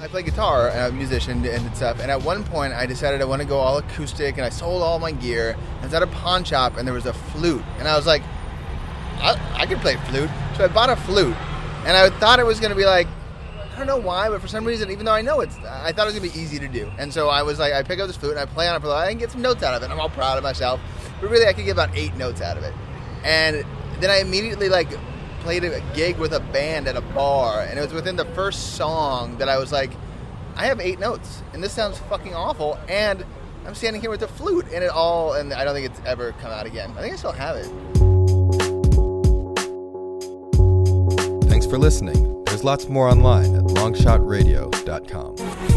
I play guitar and I'm a musician and stuff. And at one point, I decided I want to go all acoustic, and I sold all my gear. I was at a pawn shop, and there was a flute, and I was like, I, I can play flute. So I bought a flute, and I thought it was going to be like, I don't know why, but for some reason, even though I know it's, I thought it was going to be easy to do. And so I was like, I pick up this flute and I play on it for a while. I can get some notes out of it. I'm all proud of myself. But really, I could get about eight notes out of it. And then I immediately like played a gig with a band at a bar, and it was within the first song that I was like, I have eight notes, and this sounds fucking awful, and I'm standing here with a flute, and it all, and I don't think it's ever come out again. I think I still have it. Thanks for listening. There's lots more online at longshotradio.com.